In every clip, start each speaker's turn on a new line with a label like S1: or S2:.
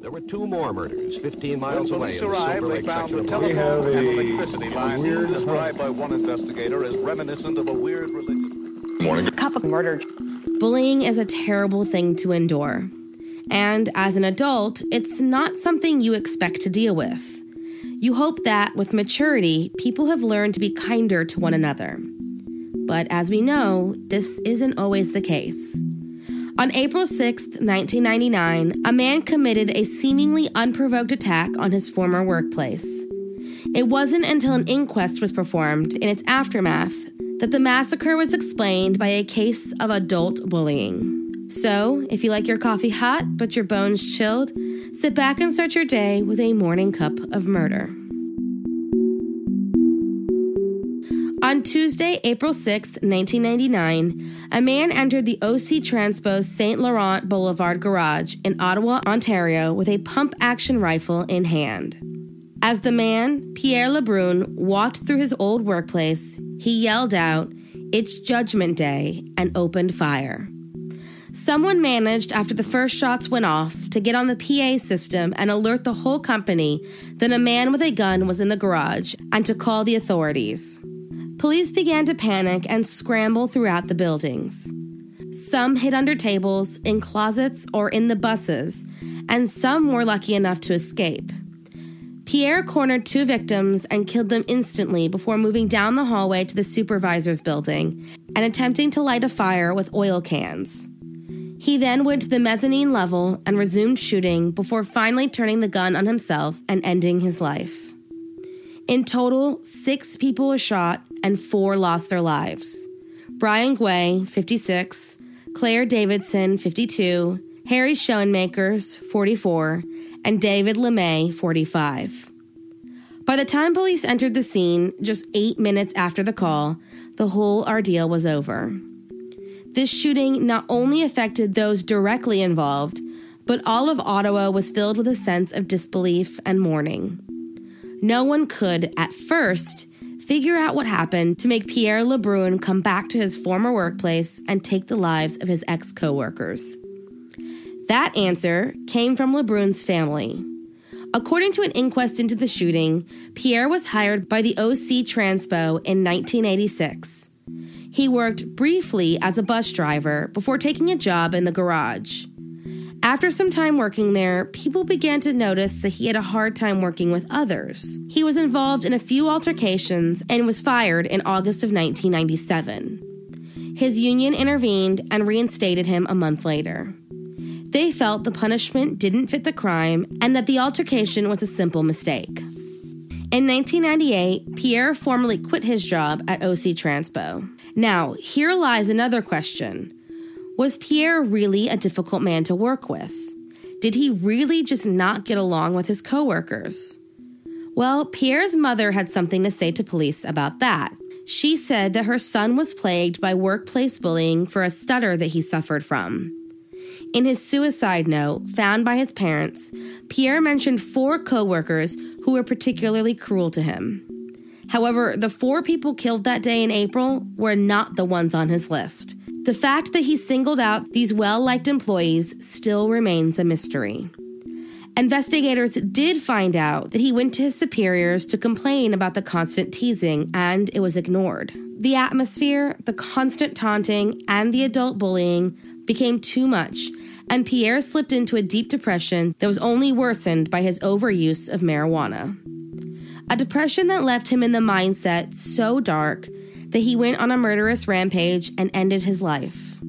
S1: There were two more murders 15 miles
S2: when
S1: away
S2: police
S1: in the
S2: arrived,
S1: Silver
S2: they found the
S1: of
S2: telephone and
S1: Angeles.
S2: electricity lines described by one investigator as reminiscent of a weird religious.
S3: Morning.
S4: Cup of murder.
S5: Bullying is a terrible thing to endure. And as an adult, it's not something you expect to deal with. You hope that, with maturity, people have learned to be kinder to one another. But as we know, this isn't always the case. On April 6, 1999, a man committed a seemingly unprovoked attack on his former workplace. It wasn't until an inquest was performed in its aftermath that the massacre was explained by a case of adult bullying. So, if you like your coffee hot but your bones chilled, sit back and start your day with a morning cup of murder. On Tuesday, April 6, 1999, a man entered the OC Transpo St. Laurent Boulevard garage in Ottawa, Ontario, with a pump action rifle in hand. As the man, Pierre Lebrun, walked through his old workplace, he yelled out, It's Judgment Day, and opened fire. Someone managed, after the first shots went off, to get on the PA system and alert the whole company that a man with a gun was in the garage and to call the authorities. Police began to panic and scramble throughout the buildings. Some hid under tables, in closets, or in the buses, and some were lucky enough to escape. Pierre cornered two victims and killed them instantly before moving down the hallway to the supervisor's building and attempting to light a fire with oil cans. He then went to the mezzanine level and resumed shooting before finally turning the gun on himself and ending his life. In total, six people were shot and four lost their lives. Brian Guay, 56, Claire Davidson, 52, Harry Schoenmakers, 44, and David LeMay, 45. By the time police entered the scene, just eight minutes after the call, the whole ordeal was over. This shooting not only affected those directly involved, but all of Ottawa was filled with a sense of disbelief and mourning. No one could, at first, figure out what happened to make Pierre Lebrun come back to his former workplace and take the lives of his ex coworkers. That answer came from Lebrun's family. According to an inquest into the shooting, Pierre was hired by the OC Transpo in 1986. He worked briefly as a bus driver before taking a job in the garage. After some time working there, people began to notice that he had a hard time working with others. He was involved in a few altercations and was fired in August of 1997. His union intervened and reinstated him a month later. They felt the punishment didn't fit the crime and that the altercation was a simple mistake. In 1998, Pierre formally quit his job at OC Transpo. Now, here lies another question. Was Pierre really a difficult man to work with? Did he really just not get along with his coworkers? Well, Pierre's mother had something to say to police about that. She said that her son was plagued by workplace bullying for a stutter that he suffered from. In his suicide note found by his parents, Pierre mentioned four coworkers who were particularly cruel to him. However, the four people killed that day in April were not the ones on his list. The fact that he singled out these well liked employees still remains a mystery. Investigators did find out that he went to his superiors to complain about the constant teasing, and it was ignored. The atmosphere, the constant taunting, and the adult bullying became too much, and Pierre slipped into a deep depression that was only worsened by his overuse of marijuana. A depression that left him in the mindset so dark that he went on a murderous rampage and ended his life.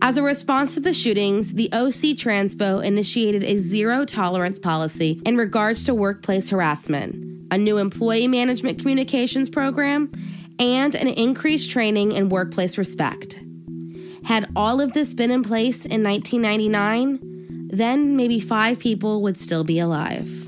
S5: As a response to the shootings, the OC Transpo initiated a zero tolerance policy in regards to workplace harassment, a new employee management communications program, and an increased training in workplace respect. Had all of this been in place in 1999, then maybe five people would still be alive.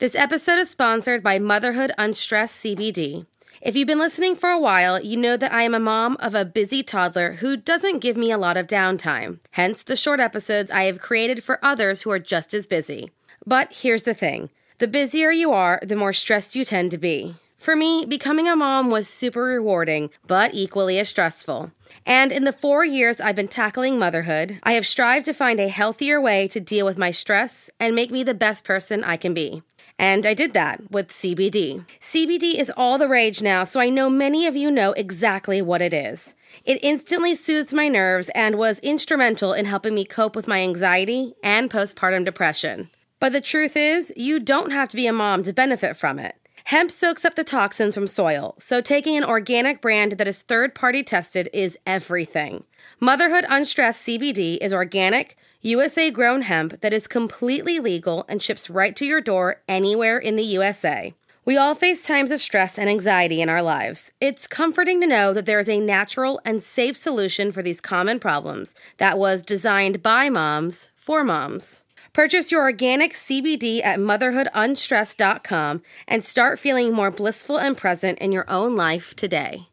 S5: This episode is sponsored by Motherhood Unstressed CBD. If you've been listening for a while, you know that I am a mom of a busy toddler who doesn't give me a lot of downtime, hence the short episodes I have created for others who are just as busy. But here's the thing the busier you are, the more stressed you tend to be. For me, becoming a mom was super rewarding, but equally as stressful. And in the four years I've been tackling motherhood, I have strived to find a healthier way to deal with my stress and make me the best person I can be. And I did that with CBD. CBD is all the rage now, so I know many of you know exactly what it is. It instantly soothes my nerves and was instrumental in helping me cope with my anxiety and postpartum depression. But the truth is, you don't have to be a mom to benefit from it. Hemp soaks up the toxins from soil, so taking an organic brand that is third party tested is everything. Motherhood Unstressed CBD is organic, USA grown hemp that is completely legal and ships right to your door anywhere in the USA. We all face times of stress and anxiety in our lives. It's comforting to know that there is a natural and safe solution for these common problems that was designed by moms for moms. Purchase your organic CBD at motherhoodunstressed.com and start feeling more blissful and present in your own life today.